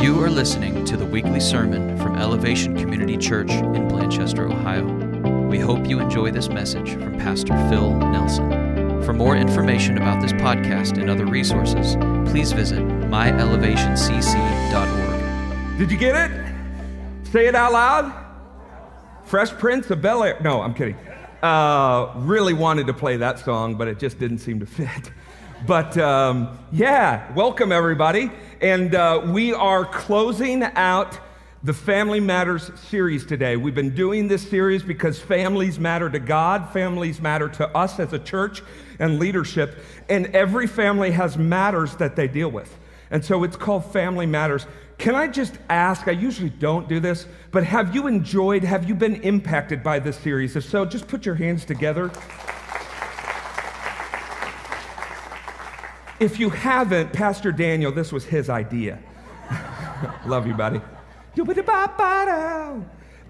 You are listening to the weekly sermon from Elevation Community Church in Blanchester, Ohio. We hope you enjoy this message from Pastor Phil Nelson. For more information about this podcast and other resources, please visit myelevationcc.org. Did you get it? Say it out loud. Fresh Prince of Bel Air. No, I'm kidding. Uh, really wanted to play that song, but it just didn't seem to fit. But um, yeah, welcome everybody. And uh, we are closing out the Family Matters series today. We've been doing this series because families matter to God, families matter to us as a church and leadership, and every family has matters that they deal with. And so it's called Family Matters. Can I just ask? I usually don't do this, but have you enjoyed, have you been impacted by this series? If so, just put your hands together. If you haven't, Pastor Daniel, this was his idea. Love you, buddy.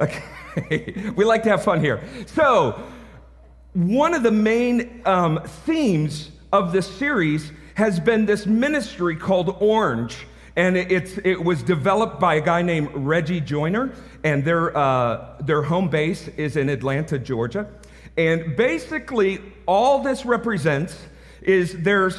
Okay, we like to have fun here. So, one of the main um, themes of this series has been this ministry called Orange. And it's, it was developed by a guy named Reggie Joiner, and their, uh, their home base is in Atlanta, Georgia. And basically, all this represents is there's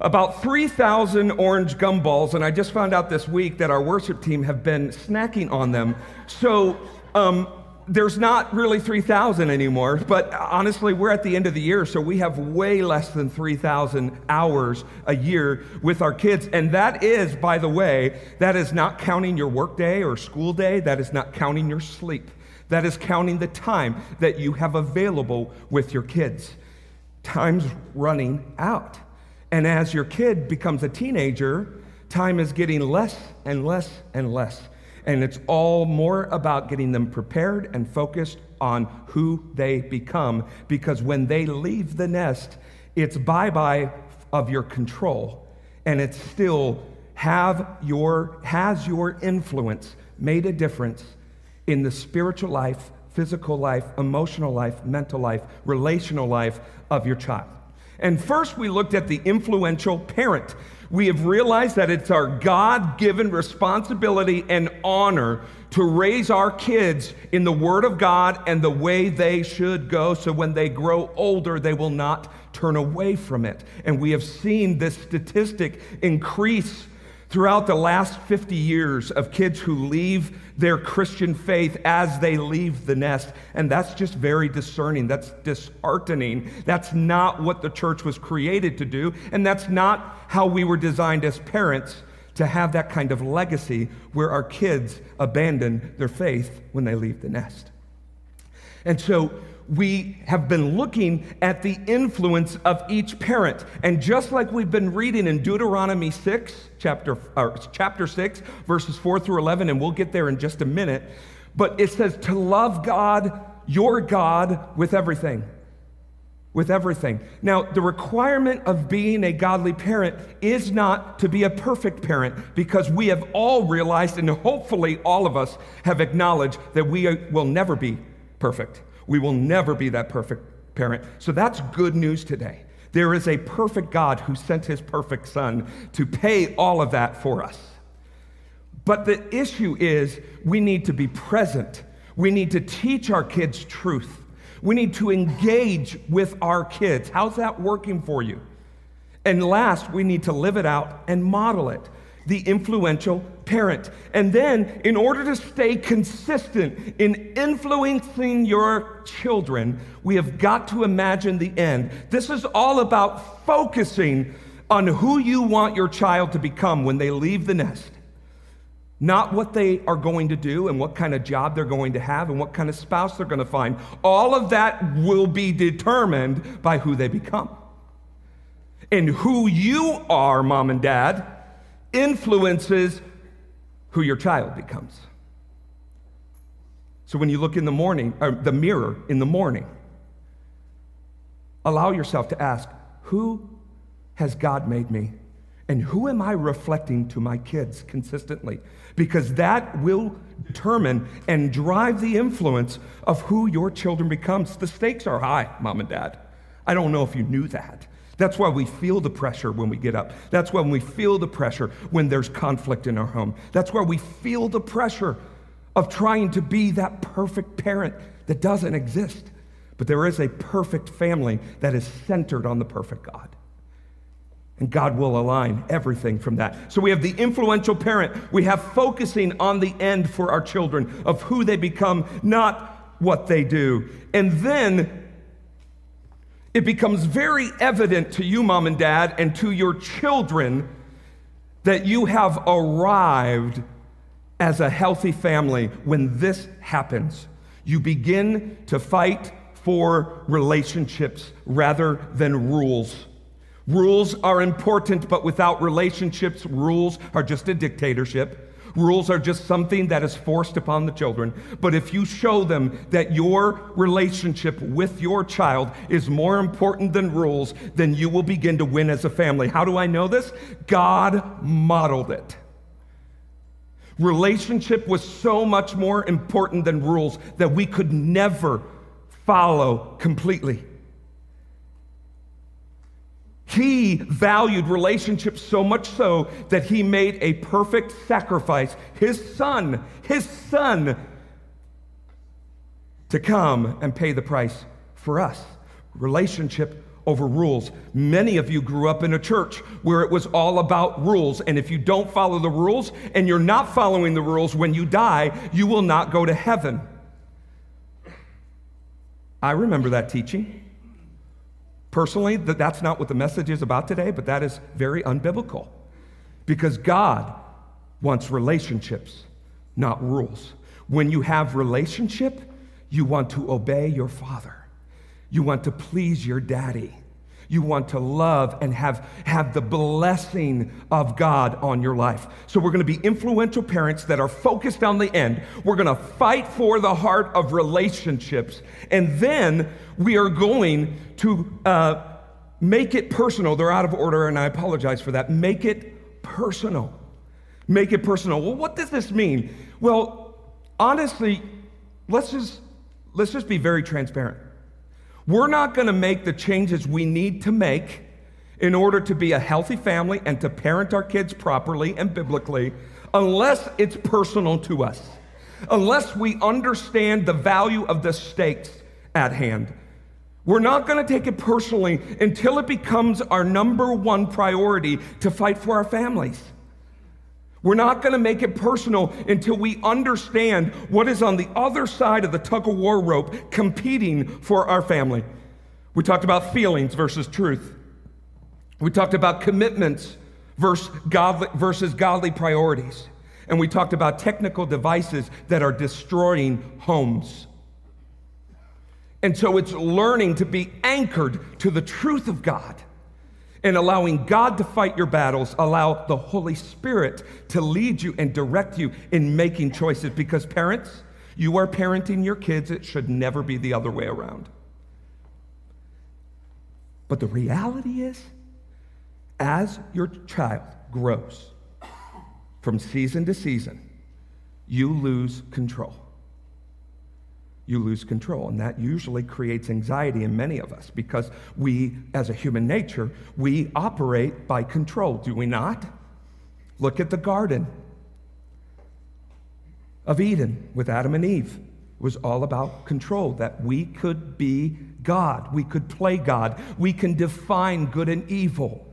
about 3,000 orange gumballs, and I just found out this week that our worship team have been snacking on them. So um, there's not really 3,000 anymore, but honestly, we're at the end of the year, so we have way less than 3,000 hours a year with our kids. And that is, by the way, that is not counting your workday or school day, that is not counting your sleep. That is counting the time that you have available with your kids. Time's running out. And as your kid becomes a teenager, time is getting less and less and less. And it's all more about getting them prepared and focused on who they become. Because when they leave the nest, it's bye bye of your control. And it's still have your, has your influence made a difference in the spiritual life, physical life, emotional life, mental life, relational life of your child? And first, we looked at the influential parent. We have realized that it's our God given responsibility and honor to raise our kids in the Word of God and the way they should go so when they grow older, they will not turn away from it. And we have seen this statistic increase throughout the last 50 years of kids who leave their Christian faith as they leave the nest. And that's just very discerning. That's disheartening. That's not what the church was created to do. And that's not how we were designed as parents to have that kind of legacy where our kids abandon their faith when they leave the nest. And so we have been looking at the influence of each parent. And just like we've been reading in Deuteronomy 6, chapter, uh, chapter 6, verses 4 through 11, and we'll get there in just a minute, but it says to love God, your God, with everything. With everything. Now, the requirement of being a godly parent is not to be a perfect parent because we have all realized, and hopefully all of us have acknowledged, that we will never be perfect. We will never be that perfect parent. So that's good news today. There is a perfect God who sent his perfect son to pay all of that for us. But the issue is we need to be present. We need to teach our kids truth. We need to engage with our kids. How's that working for you? And last, we need to live it out and model it the influential parent. And then, in order to stay consistent in influencing your children, we have got to imagine the end. This is all about focusing on who you want your child to become when they leave the nest. Not what they are going to do and what kind of job they're going to have and what kind of spouse they're going to find. All of that will be determined by who they become. And who you are, mom and dad, influences who your child becomes. So when you look in the morning, or the mirror in the morning, allow yourself to ask, who has God made me? And who am I reflecting to my kids consistently? Because that will determine and drive the influence of who your children becomes. The stakes are high, mom and dad. I don't know if you knew that. That's why we feel the pressure when we get up. That's when we feel the pressure when there's conflict in our home. That's why we feel the pressure of trying to be that perfect parent that doesn't exist. But there is a perfect family that is centered on the perfect God. And God will align everything from that. So we have the influential parent. We have focusing on the end for our children of who they become, not what they do. And then it becomes very evident to you, mom and dad, and to your children that you have arrived as a healthy family when this happens. You begin to fight for relationships rather than rules. Rules are important, but without relationships, rules are just a dictatorship. Rules are just something that is forced upon the children. But if you show them that your relationship with your child is more important than rules, then you will begin to win as a family. How do I know this? God modeled it. Relationship was so much more important than rules that we could never follow completely. He valued relationships so much so that he made a perfect sacrifice, his son, his son, to come and pay the price for us. Relationship over rules. Many of you grew up in a church where it was all about rules. And if you don't follow the rules and you're not following the rules when you die, you will not go to heaven. I remember that teaching. Personally, that's not what the message is about today, but that is very unbiblical. Because God wants relationships, not rules. When you have relationship, you want to obey your father. You want to please your daddy. You want to love and have, have the blessing of God on your life. So, we're going to be influential parents that are focused on the end. We're going to fight for the heart of relationships. And then we are going to uh, make it personal. They're out of order, and I apologize for that. Make it personal. Make it personal. Well, what does this mean? Well, honestly, let's just, let's just be very transparent. We're not going to make the changes we need to make in order to be a healthy family and to parent our kids properly and biblically unless it's personal to us, unless we understand the value of the stakes at hand. We're not going to take it personally until it becomes our number one priority to fight for our families. We're not going to make it personal until we understand what is on the other side of the tug of war rope competing for our family. We talked about feelings versus truth. We talked about commitments versus godly, versus godly priorities. And we talked about technical devices that are destroying homes. And so it's learning to be anchored to the truth of God and allowing God to fight your battles, allow the Holy Spirit to lead you and direct you in making choices. Because, parents, you are parenting your kids, it should never be the other way around. But the reality is, as your child grows from season to season, you lose control you lose control. And that usually creates anxiety in many of us because we, as a human nature, we operate by control, do we not? Look at the garden of Eden with Adam and Eve. It was all about control, that we could be God, we could play God, we can define good and evil.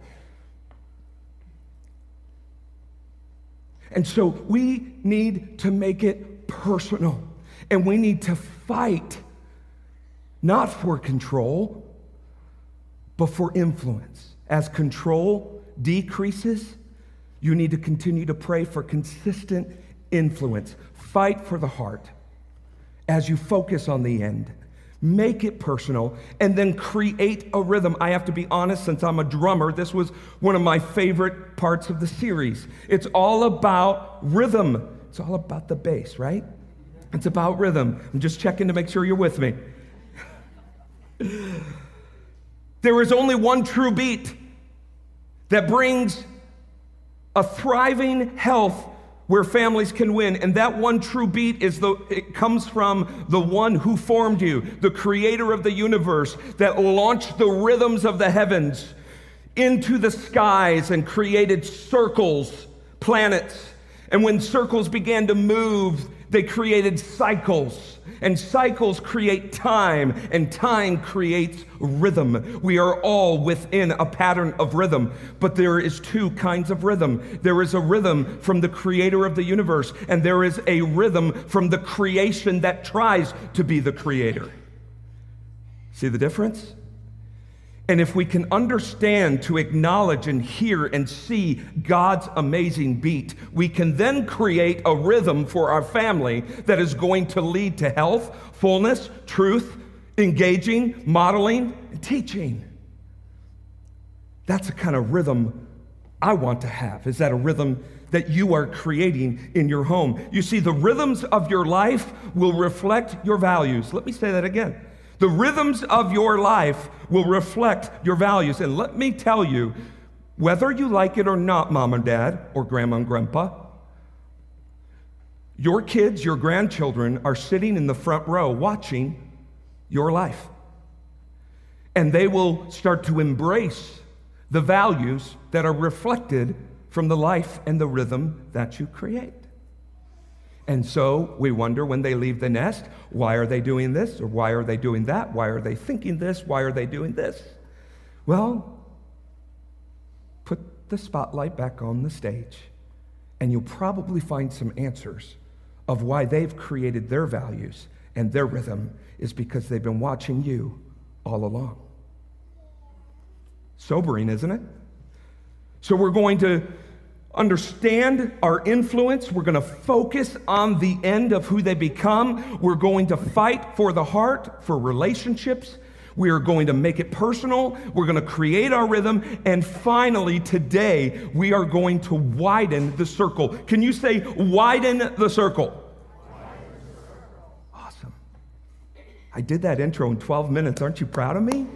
And so we need to make it personal. And we need to fight not for control, but for influence. As control decreases, you need to continue to pray for consistent influence. Fight for the heart as you focus on the end. Make it personal and then create a rhythm. I have to be honest, since I'm a drummer, this was one of my favorite parts of the series. It's all about rhythm, it's all about the bass, right? It's about rhythm. I'm just checking to make sure you're with me. there is only one true beat that brings a thriving health where families can win and that one true beat is the it comes from the one who formed you the creator of the universe that launched the rhythms of the heavens into the skies and created circles, planets. And when circles began to move, they created cycles. And cycles create time, and time creates rhythm. We are all within a pattern of rhythm, but there is two kinds of rhythm. There is a rhythm from the creator of the universe, and there is a rhythm from the creation that tries to be the creator. See the difference? And if we can understand to acknowledge and hear and see God's amazing beat, we can then create a rhythm for our family that is going to lead to health, fullness, truth, engaging, modeling, and teaching. That's the kind of rhythm I want to have. Is that a rhythm that you are creating in your home? You see, the rhythms of your life will reflect your values. Let me say that again. The rhythms of your life will reflect your values. And let me tell you, whether you like it or not, mom and dad, or grandma and grandpa, your kids, your grandchildren are sitting in the front row watching your life. And they will start to embrace the values that are reflected from the life and the rhythm that you create. And so we wonder when they leave the nest, why are they doing this or why are they doing that? Why are they thinking this? Why are they doing this? Well, put the spotlight back on the stage and you'll probably find some answers of why they've created their values and their rhythm is because they've been watching you all along. Sobering, isn't it? So we're going to understand our influence. We're going to focus on the end of who they become. We're going to fight for the heart, for relationships. We are going to make it personal. We're going to create our rhythm. And finally, today, we are going to widen the circle. Can you say, widen the circle? Awesome. I did that intro in 12 minutes. Aren't you proud of me?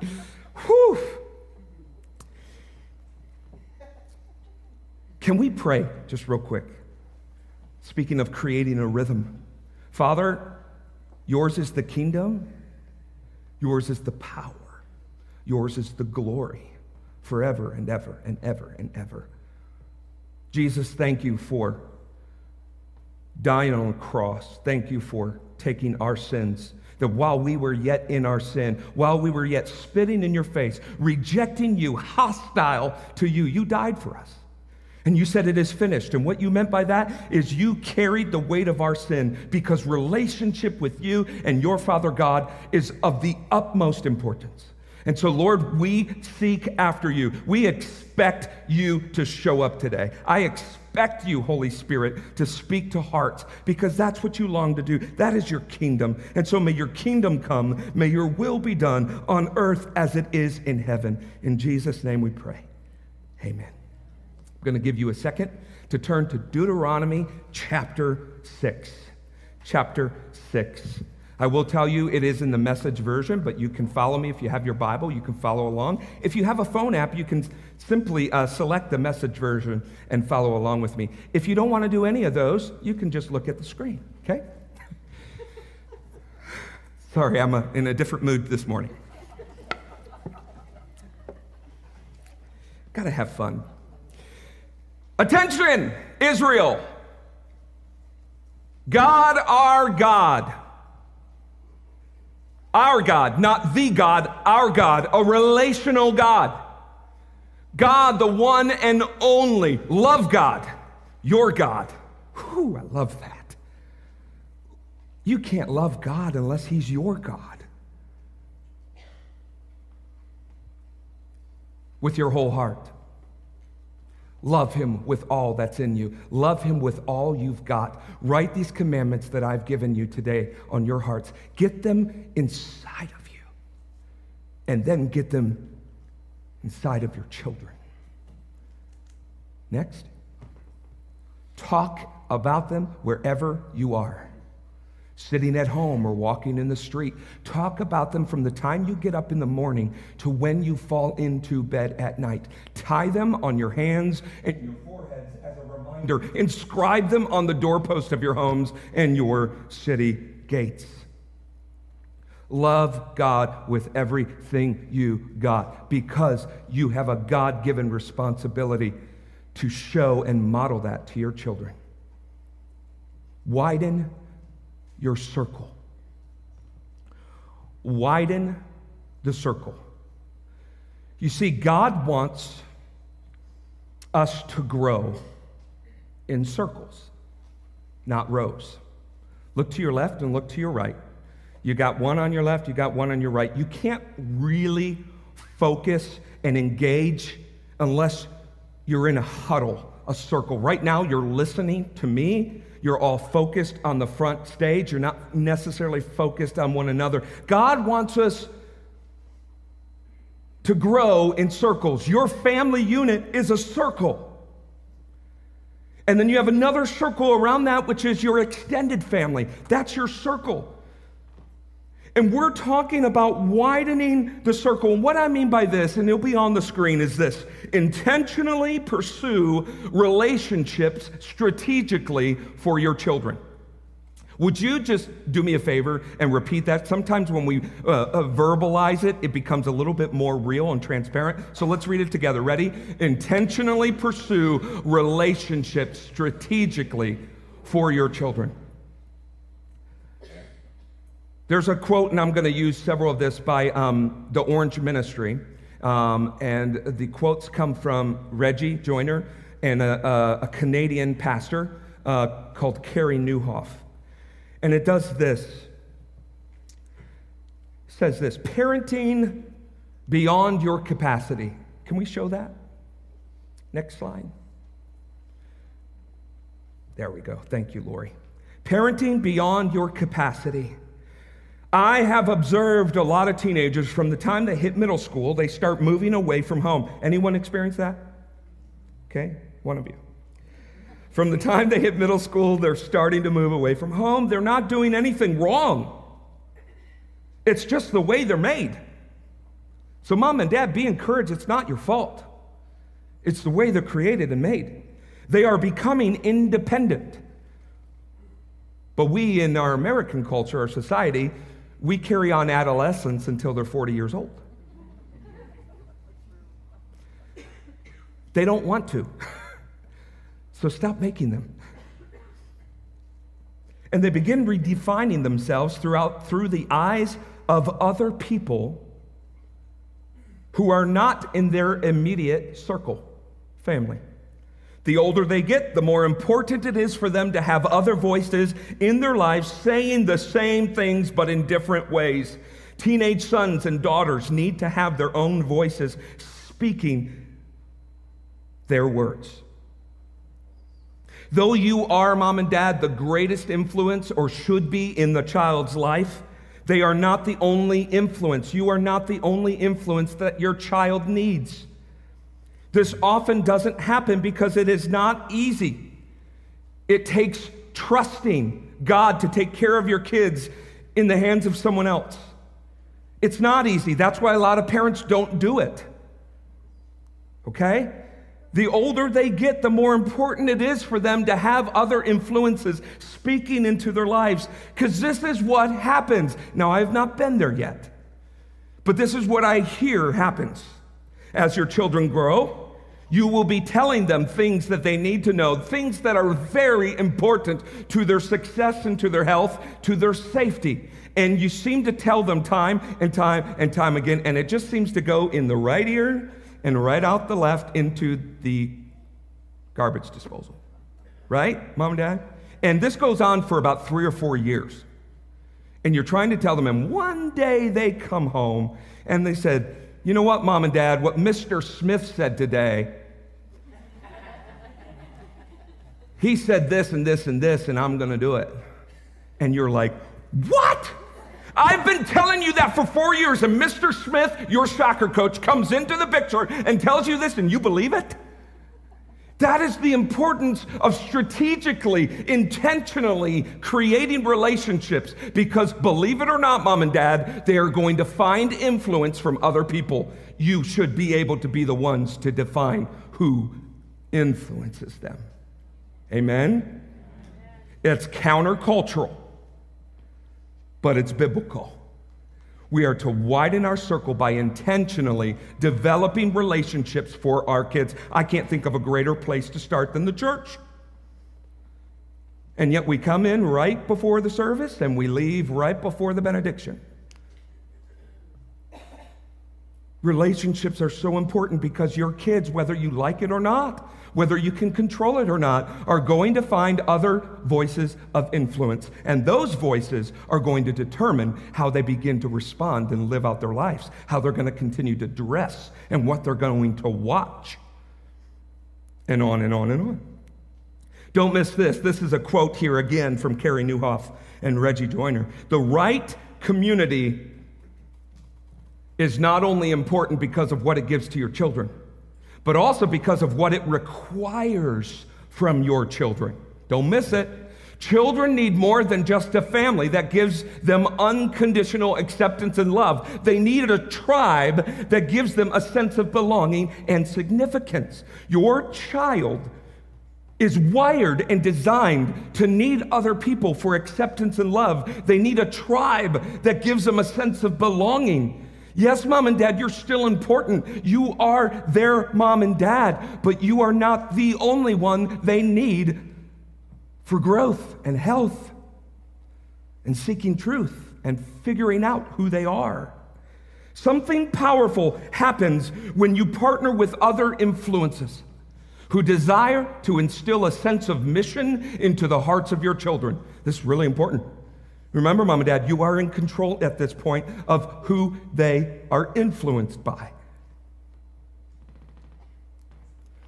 Whew. Can we pray just real quick? Speaking of creating a rhythm. Father, yours is the kingdom, yours is the power, yours is the glory forever and ever and ever and ever. Jesus, thank you for dying on the cross. Thank you for taking our sins. That while we were yet in our sin, while we were yet spitting in your face, rejecting you, hostile to you, you died for us. And you said it is finished. And what you meant by that is you carried the weight of our sin because relationship with you and your Father God is of the utmost importance. And so, Lord, we seek after you. We expect you to show up today. I expect you, Holy Spirit, to speak to hearts because that's what you long to do. That is your kingdom. And so, may your kingdom come. May your will be done on earth as it is in heaven. In Jesus' name we pray. Amen. Going to give you a second to turn to Deuteronomy chapter 6. Chapter 6. I will tell you it is in the message version, but you can follow me if you have your Bible. You can follow along. If you have a phone app, you can simply uh, select the message version and follow along with me. If you don't want to do any of those, you can just look at the screen, okay? Sorry, I'm a, in a different mood this morning. Gotta have fun. Attention, Israel. God, our God. Our God, not the God, our God, a relational God. God, the one and only. Love God, your God. Whew, I love that. You can't love God unless He's your God. With your whole heart Love him with all that's in you. Love him with all you've got. Write these commandments that I've given you today on your hearts. Get them inside of you. And then get them inside of your children. Next, talk about them wherever you are sitting at home or walking in the street. Talk about them from the time you get up in the morning to when you fall into bed at night. Tie them on your hands and your foreheads as a reminder. Inscribe them on the doorpost of your homes and your city gates. Love God with everything you got because you have a God given responsibility to show and model that to your children. Widen your circle. Widen the circle. You see, God wants us to grow in circles, not rows. Look to your left and look to your right. You got one on your left, you got one on your right. You can't really focus and engage unless you're in a huddle, a circle. Right now, you're listening to me. You're all focused on the front stage. You're not necessarily focused on one another. God wants us to grow in circles. Your family unit is a circle. And then you have another circle around that, which is your extended family. That's your circle. And we're talking about widening the circle. And what I mean by this, and it'll be on the screen, is this intentionally pursue relationships strategically for your children. Would you just do me a favor and repeat that? Sometimes when we uh, uh, verbalize it, it becomes a little bit more real and transparent. So let's read it together. Ready? Intentionally pursue relationships strategically for your children. There's a quote, and I'm going to use several of this by um, the Orange Ministry. Um, and the quotes come from Reggie Joiner and a, a, a Canadian pastor uh, called Carey Nieuwhof. And it does this. It says this parenting beyond your capacity. Can we show that? Next slide. There we go. Thank you, Lori. Parenting beyond your capacity. I have observed a lot of teenagers from the time they hit middle school, they start moving away from home. Anyone experience that? Okay, one of you. From the time they hit middle school, they're starting to move away from home. They're not doing anything wrong. It's just the way they're made. So, mom and dad, be encouraged. It's not your fault, it's the way they're created and made. They are becoming independent. But we, in our American culture, our society, we carry on adolescence until they're 40 years old. They don't want to. So stop making them. And they begin redefining themselves throughout through the eyes of other people who are not in their immediate circle, family. The older they get, the more important it is for them to have other voices in their lives saying the same things but in different ways. Teenage sons and daughters need to have their own voices speaking their words. Though you are, mom and dad, the greatest influence or should be in the child's life, they are not the only influence. You are not the only influence that your child needs. This often doesn't happen because it is not easy. It takes trusting God to take care of your kids in the hands of someone else. It's not easy. That's why a lot of parents don't do it. Okay? The older they get, the more important it is for them to have other influences speaking into their lives. Because this is what happens. Now, I have not been there yet, but this is what I hear happens. As your children grow, you will be telling them things that they need to know, things that are very important to their success and to their health, to their safety. And you seem to tell them time and time and time again, and it just seems to go in the right ear and right out the left into the garbage disposal. Right, mom and dad? And this goes on for about three or four years. And you're trying to tell them, and one day they come home and they said, You know what, mom and dad, what Mr. Smith said today, he said this and this and this, and I'm going to do it. And you're like, What? I've been telling you that for four years, and Mr. Smith, your soccer coach, comes into the picture and tells you this, and you believe it? That is the importance of strategically, intentionally creating relationships because, believe it or not, mom and dad, they are going to find influence from other people. You should be able to be the ones to define who influences them. Amen? It's countercultural but it's biblical. We are to widen our circle by intentionally developing relationships for our kids. I can't think of a greater place to start than the church. And yet we come in right before the service and we leave right before the benediction. Relationships are so important because your kids, whether you like it or not, whether you can control it or not, are going to find other voices of influence. And those voices are going to determine how they begin to respond and live out their lives, how they're going to continue to dress, and what they're going to watch. And on and on and on. Don't miss this. This is a quote here again from Carey Nieuwhof and Reggie Joiner. The right community is not only important because of what it gives to your children, but also because of what it requires from your children. Don't miss it. Children need more than just a family that gives them unconditional acceptance and love. They need a tribe that gives them a sense of belonging and significance. Your child is wired and designed to need other people for acceptance and love. They need a tribe that gives them a sense of belonging. Yes, mom and dad, you're still important. You are their mom and dad, but you are not the only one they need for growth and health and seeking truth and figuring out who they are. Something powerful happens when you partner with other influences who desire to instill a sense of mission into the hearts of your children. This is really important. Remember, mom and dad, you are in control at this point of who they are influenced by.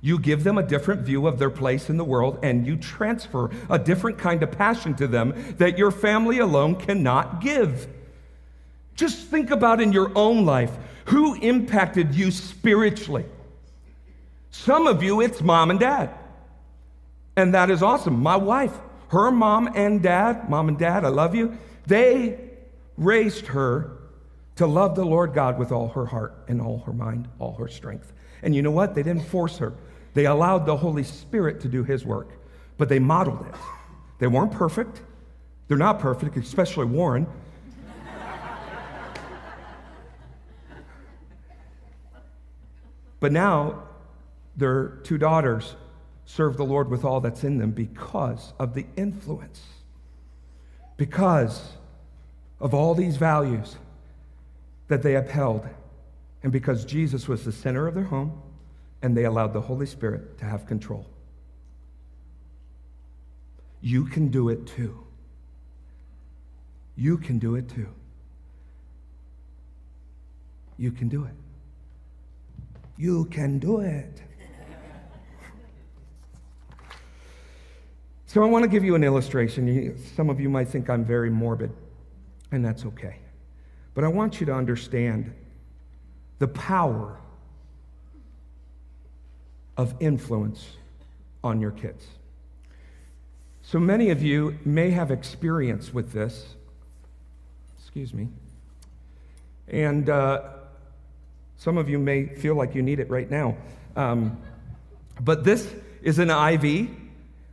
You give them a different view of their place in the world, and you transfer a different kind of passion to them that your family alone cannot give. Just think about in your own life who impacted you spiritually. Some of you, it's mom and dad. And that is awesome. My wife, her mom and dad, mom and dad, I love you, they raised her to love the Lord God with all her heart and all her mind, all her strength. And you know what? They didn't force her, they allowed the Holy Spirit to do his work, but they modeled it. They weren't perfect. They're not perfect, especially Warren. but now their two daughters serve the Lord with all that's in them because of the influence, because of all these values that they upheld, and because Jesus was the center of their home and they allowed the Holy Spirit to have control. You can do it too. You can do it too. You can do it. You can do it. So I want to give you an illustration. Some of you might think I'm very morbid, and that's okay. But I want you to understand the power of influence on your kids. So many of you may have experience with this. Excuse me. And uh, some of you may feel like you need it right now. Um, but this is an IV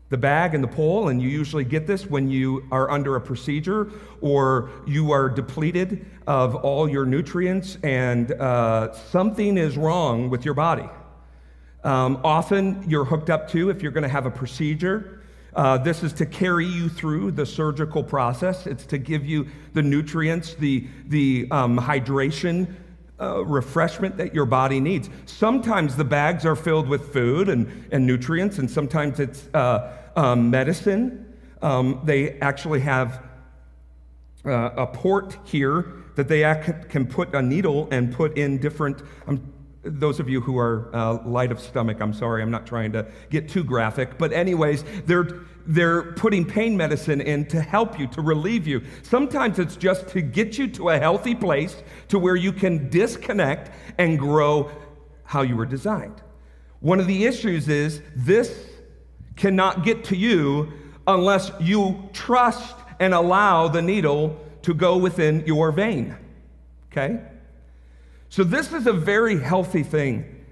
the bag and the pole, and you usually get this when you are under a procedure or you are depleted of all your nutrients and uh, something is wrong with your body. Um, often you're hooked up to if you're going to have a procedure. Uh, this is to carry you through the surgical process. It's to give you the nutrients, the, the um, hydration, uh, refreshment that your body needs. Sometimes the bags are filled with food and, and nutrients, and sometimes it's uh, um, medicine. Um, they actually have uh, a port here that they can put a needle and put in different. Um, those of you who are uh, light of stomach, I'm sorry, I'm not trying to get too graphic, but anyways, they're they're putting pain medicine in to help you, to relieve you. Sometimes it's just to get you to a healthy place to where you can disconnect and grow how you were designed. One of the issues is this cannot get to you unless you trust and allow the needle to go within your vein. Okay? So, this is a very healthy thing.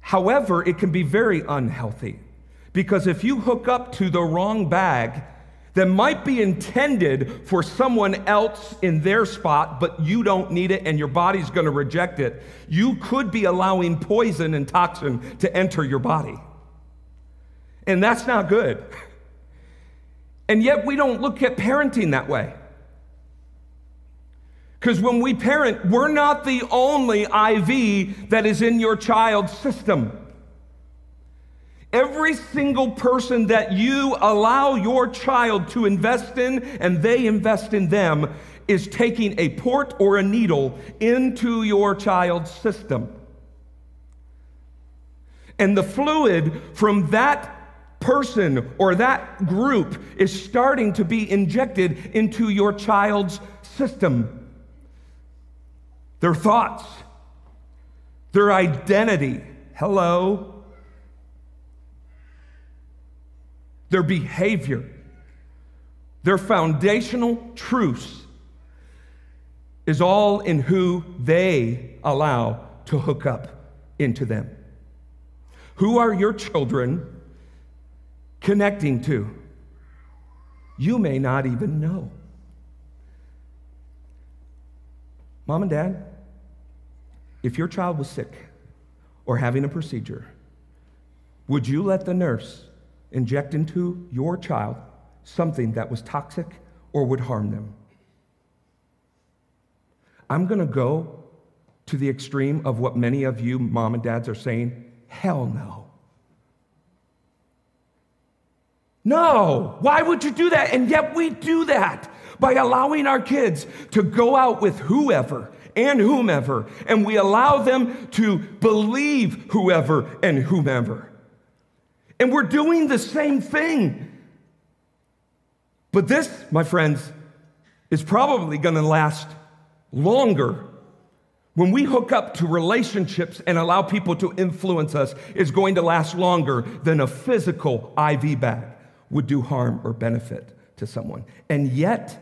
However, it can be very unhealthy because if you hook up to the wrong bag, that might be intended for someone else in their spot, but you don't need it and your body's to reject it, you could be allowing poison and toxin to enter your body. And that's not good. And yet we don't look at parenting that way. Because when we parent, we're not the only IV that is in your child's system. Every single person that you allow your child to invest in and they invest in them is taking a port or a needle into your child's system. And the fluid from that person or that group is starting to be injected into your child's system. Their thoughts, their identity. Hello. Their behavior, their foundational truths is all in who they allow to hook up into them. Who are your children connecting to? You may not even know. Mom and dad, if your child was sick or having a procedure, would you let the nurse inject into your child something that was toxic or would harm them. I'm going to go to the extreme of what many of you mom and dads are saying hell no. No, why would you do that? And yet we do that by allowing our kids to go out with whoever and whomever, and we allow them to believe whoever and whomever. And we're doing the same thing. But this, my friends, is probably going to last longer. When we hook up to relationships and allow people to influence us, is going to last longer than a physical IV bag would do harm or benefit to someone. And yet,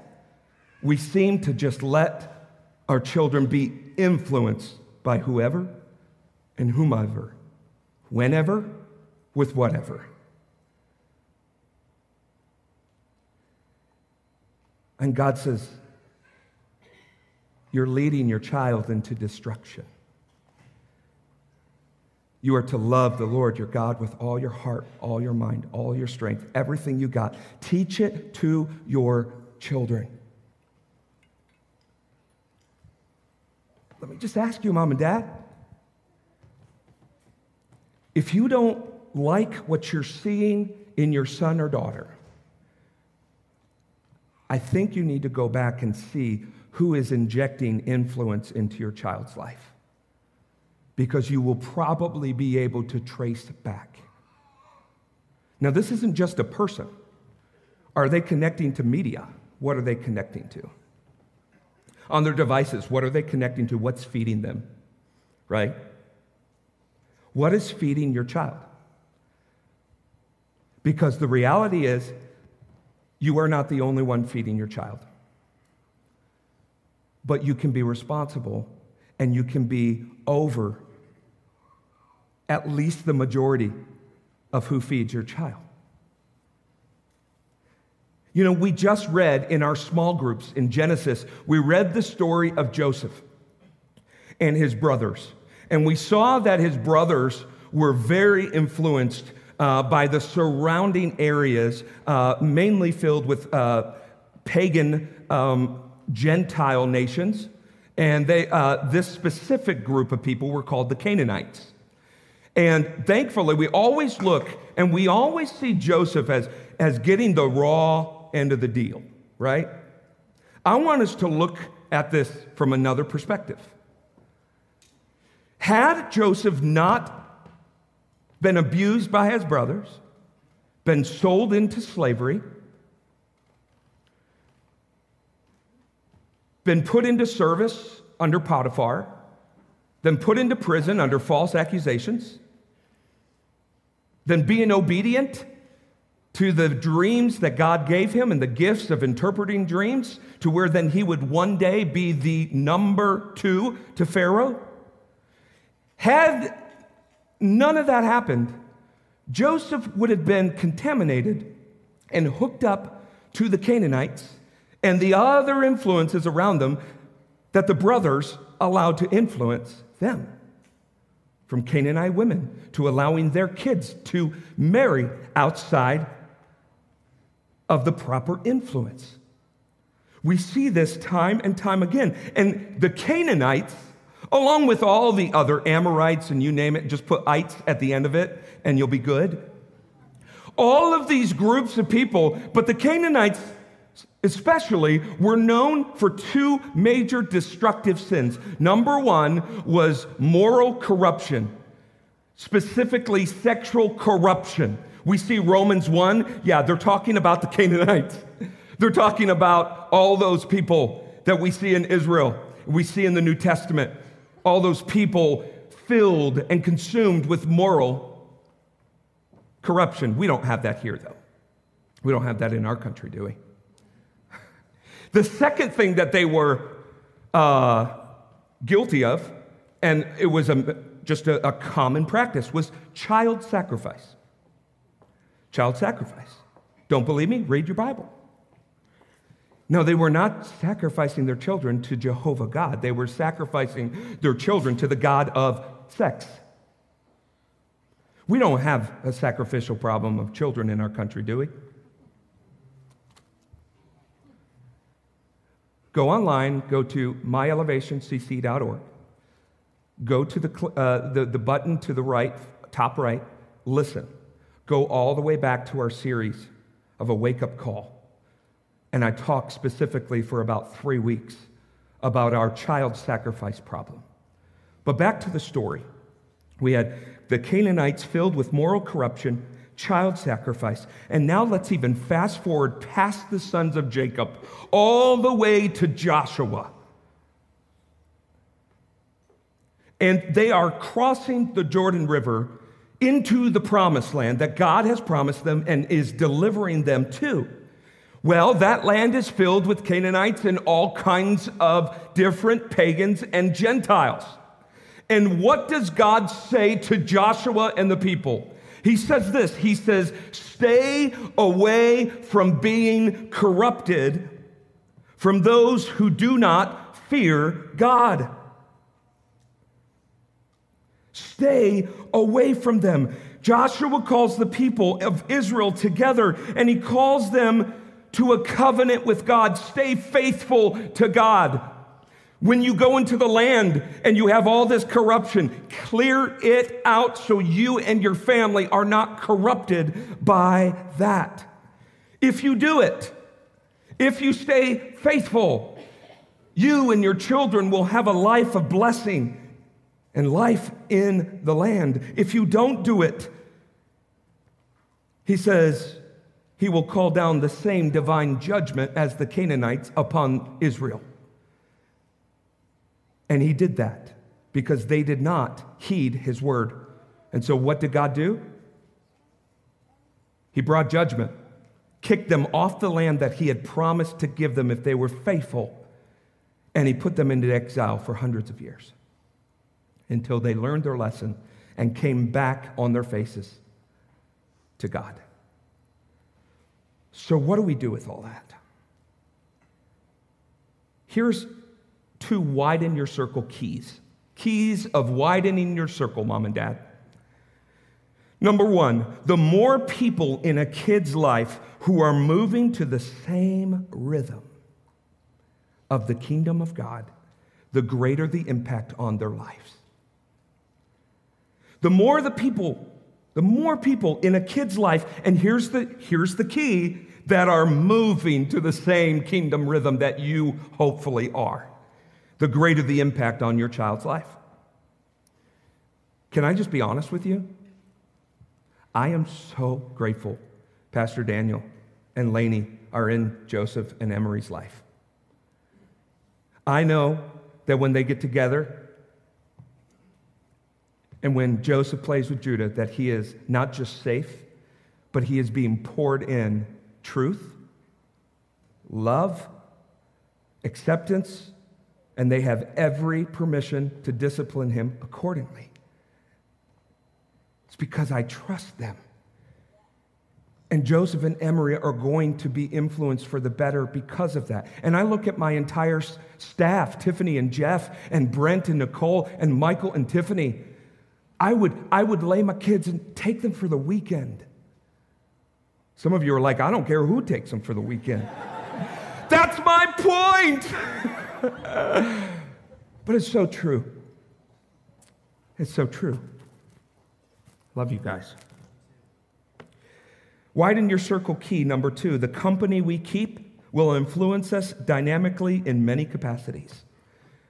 we seem to just let our children be influenced by whoever and whomever, whenever with whatever. And God says, You're leading your child into destruction. You are to love the Lord your God with all your heart, all your mind, all your strength, everything you got. Teach it to your children. Let me just ask you, mom and dad. If you don't like what you're seeing in your son or daughter, I think you need to go back and see who is injecting influence into your child's life. Because you will probably be able to trace back. Now, this isn't just a person. Are they connecting to media? What are they connecting to? On their devices, what are they connecting to? What's feeding them? Right? What is feeding your child? Because the reality is, you are not the only one feeding your child. But you can be responsible and you can be over at least the majority of who feeds your child. You know, we just read in our small groups in Genesis, we read the story of Joseph and his brothers. And we saw that his brothers were very influenced uh, by the surrounding areas, uh, mainly filled with uh, pagan um, Gentile nations. And they, uh, this specific group of people were called the Canaanites. And thankfully, we always look and we always see Joseph as, as getting the raw end of the deal, right? I want us to look at this from another perspective. Had Joseph not been abused by his brothers, been sold into slavery, been put into service under Potiphar, then put into prison under false accusations, then being obedient to the dreams that God gave him and the gifts of interpreting dreams, to where then he would one day be the number two to Pharaoh. Had none of that happened, Joseph would have been contaminated and hooked up to the Canaanites and the other influences around them that the brothers allowed to influence them. From Canaanite women to allowing their kids to marry outside of the proper influence. We see this time and time again. And the Canaanites, along with all the other Amorites and you name it, just put ites at the end of it and you'll be good. All of these groups of people, but the Canaanites especially, were known for two major destructive sins. Number one was moral corruption, specifically sexual corruption. We see Romans 1, yeah, they're talking about the Canaanites. They're talking about all those people that we see in Israel, we see in the New Testament, all those people filled and consumed with moral corruption. We don't have that here, though. We don't have that in our country, do we? The second thing that they were uh, guilty of, and it was a, just a, a common practice, was child sacrifice. Child sacrifice. Don't believe me? Read your Bible. No, they were not sacrificing their children to Jehovah God. They were sacrificing their children to the God of sex. We don't have a sacrificial problem of children in our country, do we? Go online, go to myelevationcc.org, go to the, uh, the, the button to the right, top right, listen. Go all the way back to our series of a wake up call. And I talked specifically for about three weeks about our child sacrifice problem. But back to the story. We had the Canaanites filled with moral corruption child sacrifice. And now let's even fast forward past the sons of Jacob, all the way to Joshua. And they are crossing the Jordan River into the promised land that God has promised them and is delivering them to. Well, that land is filled with Canaanites and all kinds of different pagans and Gentiles. And what does God say to Joshua and the people? He says this He says, Stay away from being corrupted from those who do not fear God. Stay away from them. Joshua calls the people of Israel together and he calls them to a covenant with God. Stay faithful to God. When you go into the land and you have all this corruption, clear it out so you and your family are not corrupted by that. If you do it, if you stay faithful, you and your children will have a life of blessing and life in the land. If you don't do it, he says, he will call down the same divine judgment as the Canaanites upon Israel. And he did that because they did not heed his word. And so, what did God do? He brought judgment, kicked them off the land that he had promised to give them if they were faithful, and he put them into exile for hundreds of years until they learned their lesson and came back on their faces to God. So, what do we do with all that? Here's two widen your circle keys. Keys of widening your circle, mom and dad. Number one, the more people in a kid's life who are moving to the same rhythm of the kingdom of God, the greater the impact on their lives. The more the people, the more people in a kid's life, and here's the, here's the key, that are moving to the same kingdom rhythm that you hopefully are the greater the impact on your child's life. Can I just be honest with you? I am so grateful Pastor Daniel and Laney are in Joseph and Emery's life. I know that when they get together and when Joseph plays with Judah, that he is not just safe, but he is being poured in truth, love, acceptance, and they have every permission to discipline him accordingly. It's because I trust them. And Joseph and Emery are going to be influenced for the better because of that. And I look at my entire staff Tiffany and Jeff, and Brent and Nicole, and Michael and Tiffany. I would, I would lay my kids and take them for the weekend. Some of you are like, I don't care who takes them for the weekend. That's my point. but it's so true. It's so true. Love you guys. Widen your circle key, number two. The company we keep will influence us dynamically in many capacities.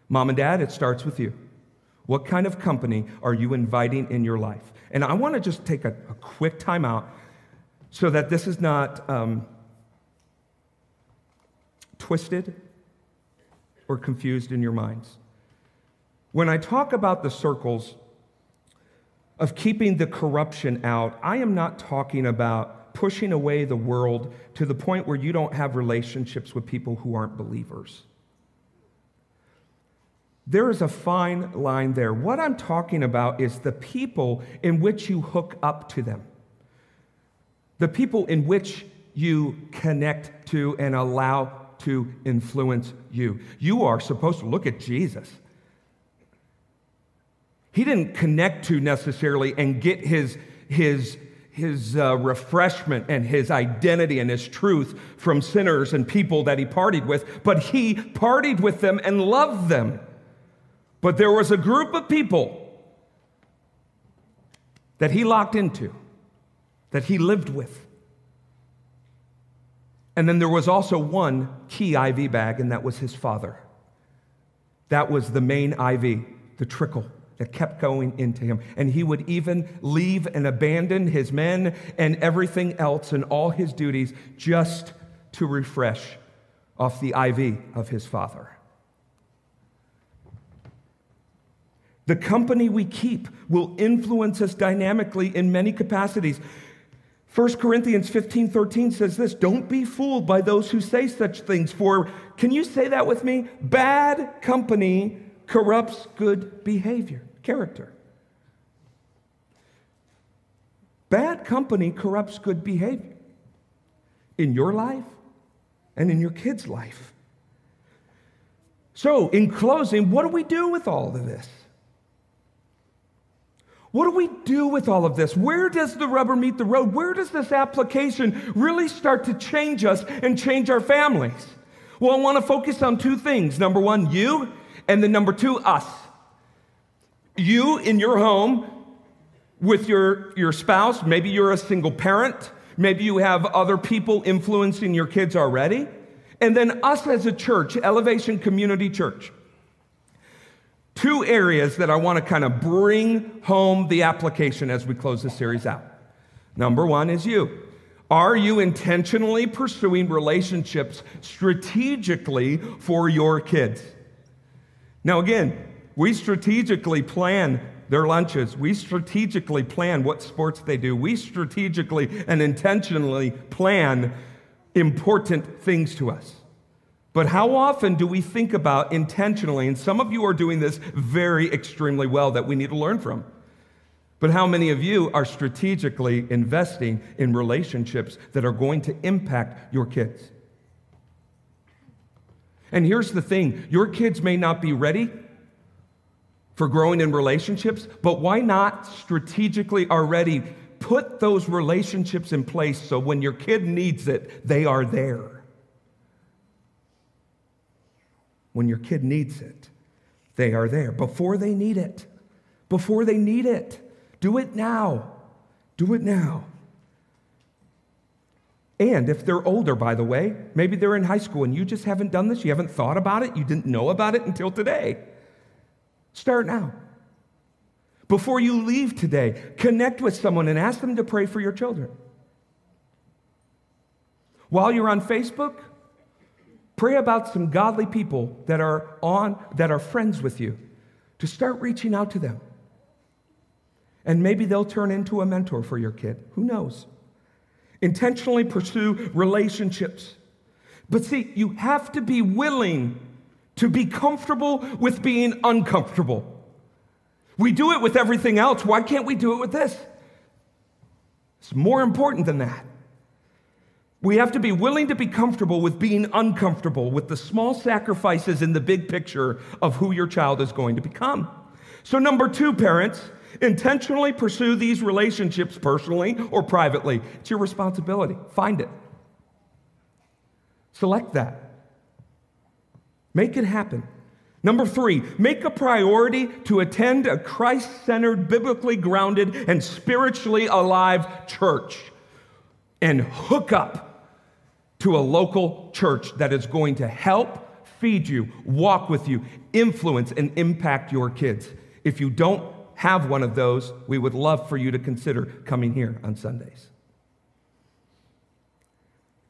Mom and dad, it starts with you. What kind of company are you inviting in your life? And I want to just take a, a quick time out so that this is not um, twisted or confused in your minds. When I talk about the circles of keeping the corruption out, I am not talking about pushing away the world to the point where you don't have relationships with people who aren't believers. There is a fine line there. What I'm talking about is the people in which you hook up to them, the people in which you connect to and allow to influence you. You are supposed to look at Jesus. He didn't connect to necessarily and get his, his his uh, refreshment and his identity and his truth from sinners and people that he partied with, but he partied with them and loved them. But there was a group of people that he locked into, that he lived with. And then there was also one key IV bag, and that was his father. That was the main IV, the trickle that kept going into him. And he would even leave and abandon his men and everything else and all his duties just to refresh off the IV of his father. The company we keep will influence us dynamically in many capacities. 1 Corinthians 15 13 says this Don't be fooled by those who say such things, for can you say that with me? Bad company corrupts good behavior, character. Bad company corrupts good behavior in your life and in your kids' life. So, in closing, what do we do with all of this? What do we do with all of this? Where does the rubber meet the road? Where does this application really start to change us and change our families? Well, I want to focus on two things. Number one, you, and then number two, us. You in your home with your, your spouse, maybe you're a single parent, maybe you have other people influencing your kids already. And then us as a church, Elevation Community Church. Two areas that I want to kind of bring home the application as we close this series out. Number one is you. Are you intentionally pursuing relationships strategically for your kids? Now, again, we strategically plan their lunches. We strategically plan what sports they do. We strategically and intentionally plan important things to us. But how often do we think about intentionally, and some of you are doing this very extremely well that we need to learn from. But how many of you are strategically investing in relationships that are going to impact your kids? And here's the thing your kids may not be ready for growing in relationships, but why not strategically already put those relationships in place so when your kid needs it, they are there? When your kid needs it, they are there. Before they need it, before they need it, do it now. Do it now. And if they're older, by the way, maybe they're in high school and you just haven't done this, you haven't thought about it, you didn't know about it until today. Start now. Before you leave today, connect with someone and ask them to pray for your children. While you're on Facebook, pray about some godly people that are on that are friends with you to start reaching out to them. And maybe they'll turn into a mentor for your kid. Who knows? Intentionally pursue relationships. But see, you have to be willing to be comfortable with being uncomfortable. We do it with everything else. Why can't we do it with this? It's more important than that. We have to be willing to be comfortable with being uncomfortable with the small sacrifices in the big picture of who your child is going to become. So, number two, parents, intentionally pursue these relationships personally or privately. It's your responsibility. Find it. Select that. Make it happen. Number three, make a priority to attend a Christ centered, biblically grounded, and spiritually alive church and hook up to a local church that is going to help feed you, walk with you, influence, and impact your kids. If you don't have one of those, we would love for you to consider coming here on Sundays.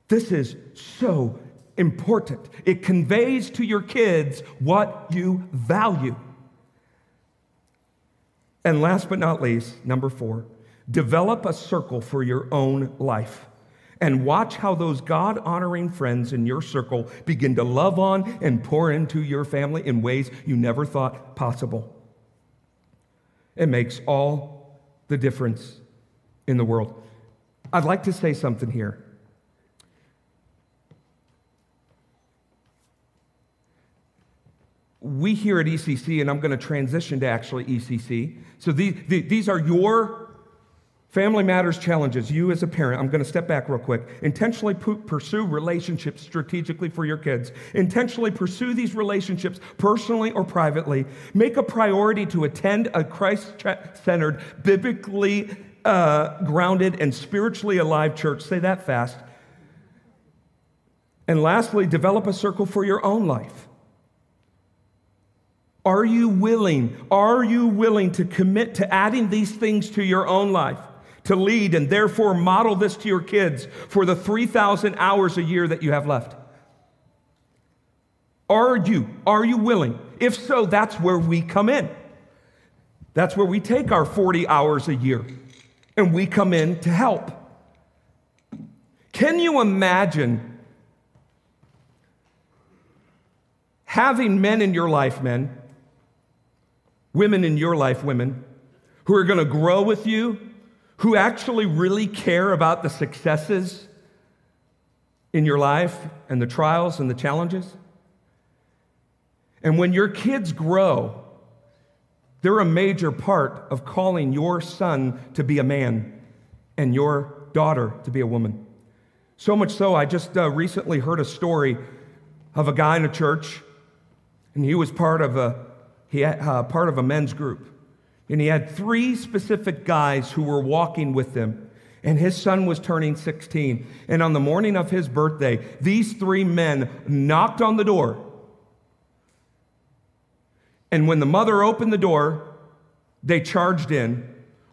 This is so important. It conveys to your kids what you value. And last but not least, number four, develop a circle for your own life and watch how those God honoring friends in your circle begin to love on and pour into your family in ways you never thought possible. It makes all the difference in the world. I'd like to say something here. We here at ECC, and I'm going to transition to actually ECC. So these, these are your Family Matters challenges you as a parent. I'm going to step back real quick. Intentionally pursue relationships strategically for your kids. Intentionally pursue these relationships personally or privately. Make a priority to attend a Christ centered, biblically uh, grounded, and spiritually alive church. Say that fast. And lastly, develop a circle for your own life. Are you willing? Are you willing to commit to adding these things to your own life? To lead and therefore model this to your kids for the 3,000 hours a year that you have left? Are you? Are you willing? If so, that's where we come in. That's where we take our 40 hours a year and we come in to help. Can you imagine having men in your life, men, women in your life, women, who are going to grow with you, who actually really care about the successes in your life and the trials and the challenges. And when your kids grow, they're a major part of calling your son to be a man and your daughter to be a woman. So much so, I just uh, recently heard a story of a guy in a church, and he was part of a, he uh, part of a men's group. And he had three specific guys who were walking with him. And his son was turning 16. And on the morning of his birthday, these three men knocked on the door. And when the mother opened the door, they charged in,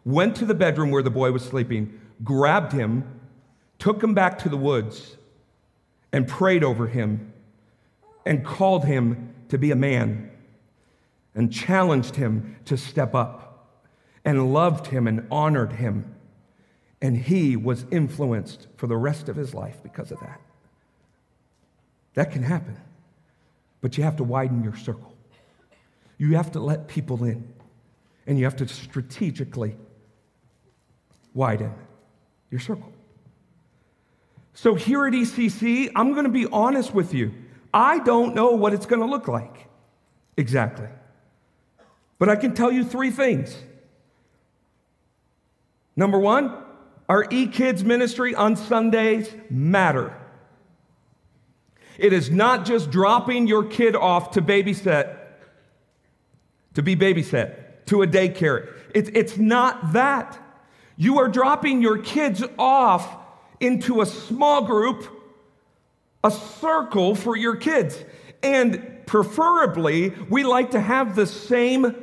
went to the bedroom where the boy was sleeping, grabbed him, took him back to the woods, and prayed over him, and called him to be a man, and challenged him to step up and loved him and honored him. And he was influenced for the rest of his life because of that. That can happen. But you have to widen your circle. You have to let people in. And you have to strategically widen your circle. So here at ECC, I'm going to be honest with you. I don't know what it's going to look like exactly. But I can tell you three things. Number one, our e-kids ministry on Sundays matter. It is not just dropping your kid off to babysit, to be babysat, to a daycare. It's, it's not that. You are dropping your kids off into a small group, a circle for your kids. And preferably, we like to have the same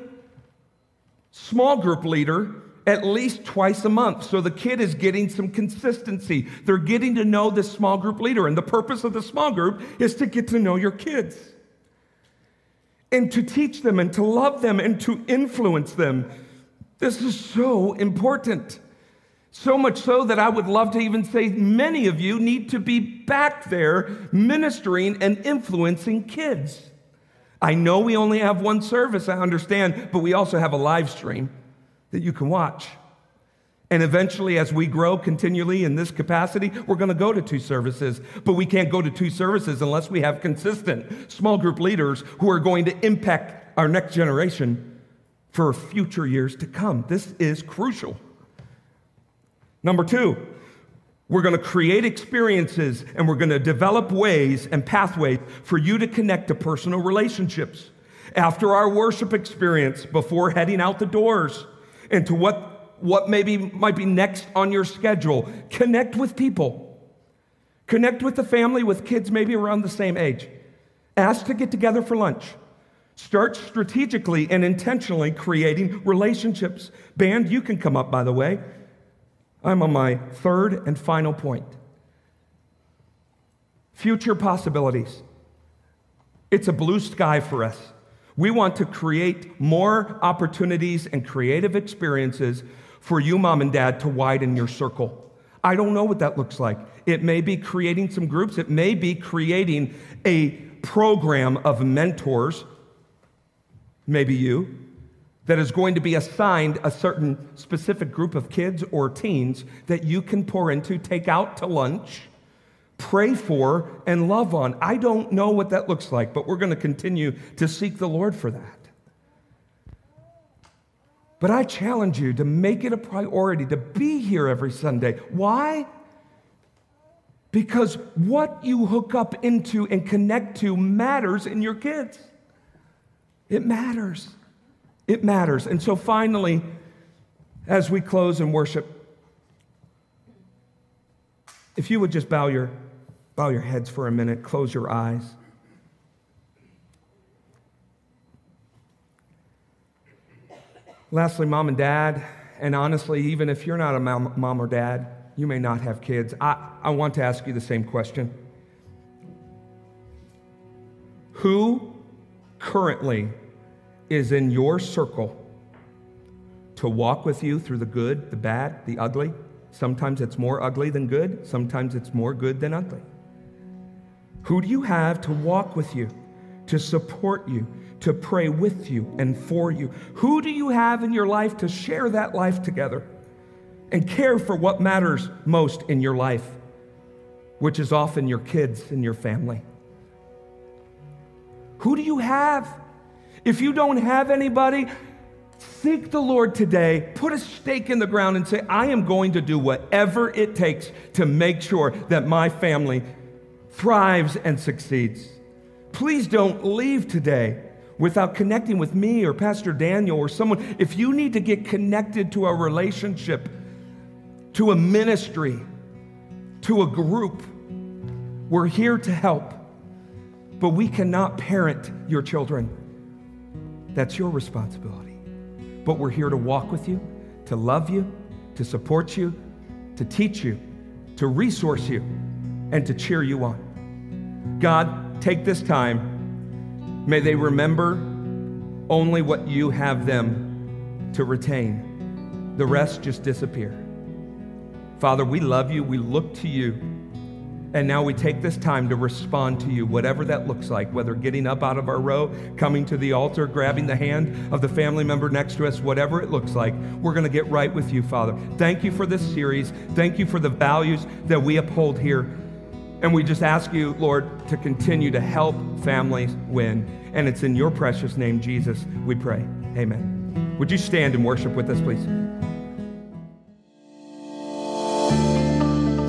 small group leader at least twice a month. So the kid is getting some consistency. They're getting to know this small group leader. And the purpose of the small group is to get to know your kids and to teach them and to love them and to influence them. This is so important. So much so that I would love to even say many of you need to be back there ministering and influencing kids. I know we only have one service, I understand, but we also have a live stream that you can watch. And eventually, as we grow continually in this capacity, we're going to go to two services. But we can't go to two services unless we have consistent small group leaders who are going to impact our next generation for future years to come. This is crucial. Number two, we're going to create experiences and we're going to develop ways and pathways for you to connect to personal relationships. After our worship experience, before heading out the doors into what, what maybe might be next on your schedule, connect with people. Connect with the family with kids maybe around the same age. Ask to get together for lunch. Start strategically and intentionally creating relationships. Band, you can come up, by the way. I'm on my third and final point future possibilities. It's a blue sky for us. We want to create more opportunities and creative experiences for you, mom and dad, to widen your circle. I don't know what that looks like. It may be creating some groups, it may be creating a program of mentors, maybe you, that is going to be assigned a certain specific group of kids or teens that you can pour into, take out to lunch, pray for, and love on. I don't know what that looks like, but we're going to continue to seek the Lord for that. But I challenge you to make it a priority to be here every Sunday. Why? Because what you hook up into and connect to matters in your kids. It matters. It matters. And so finally, as we close and worship, if you would just bow your, bow your heads for a minute, close your eyes. Lastly, mom and dad, and honestly, even if you're not a mom, or dad, you may not have kids. I, I want to ask you the same question. Who currently is in your circle to walk with you through the good, the bad, the ugly. Sometimes it's more ugly than good, sometimes it's more good than ugly. Who do you have to walk with you, to support you, to pray with you and for you? Who do you have in your life to share that life together and care for what matters most in your life, which is often your kids and your family? Who do you have? If you don't have anybody, seek the Lord today. Put a stake in the ground and say, I am going to do whatever it takes to make sure that my family thrives and succeeds. Please don't leave today without connecting with me or Pastor Daniel or someone. If you need to get connected to a relationship, to a ministry, to a group, we're here to help. But we cannot parent your children. That's your responsibility. But we're here to walk with you, to love you, to support you, to teach you, to resource you, and to cheer you on. God, take this time. May they remember only what you have them to retain. The rest just disappear. Father, we love you. We look to you. And now we take this time to respond to you, whatever that looks like, whether getting up out of our row, coming to the altar, grabbing the hand of the family member next to us, whatever it looks like, we're going to get right with you, Father. Thank you for this series. Thank you for the values that we uphold here. And we just ask you, Lord, to continue to help families win. And it's in your precious name, Jesus, we pray. Amen. Would you stand and worship with us, please?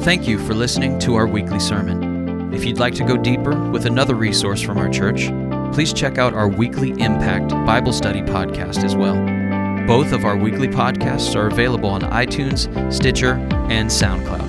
Thank you for listening to our weekly sermon. If you'd like to go deeper with another resource from our church, please check out our weekly Impact Bible Study podcast as well. Both of our weekly podcasts are available on iTunes, Stitcher, and SoundCloud.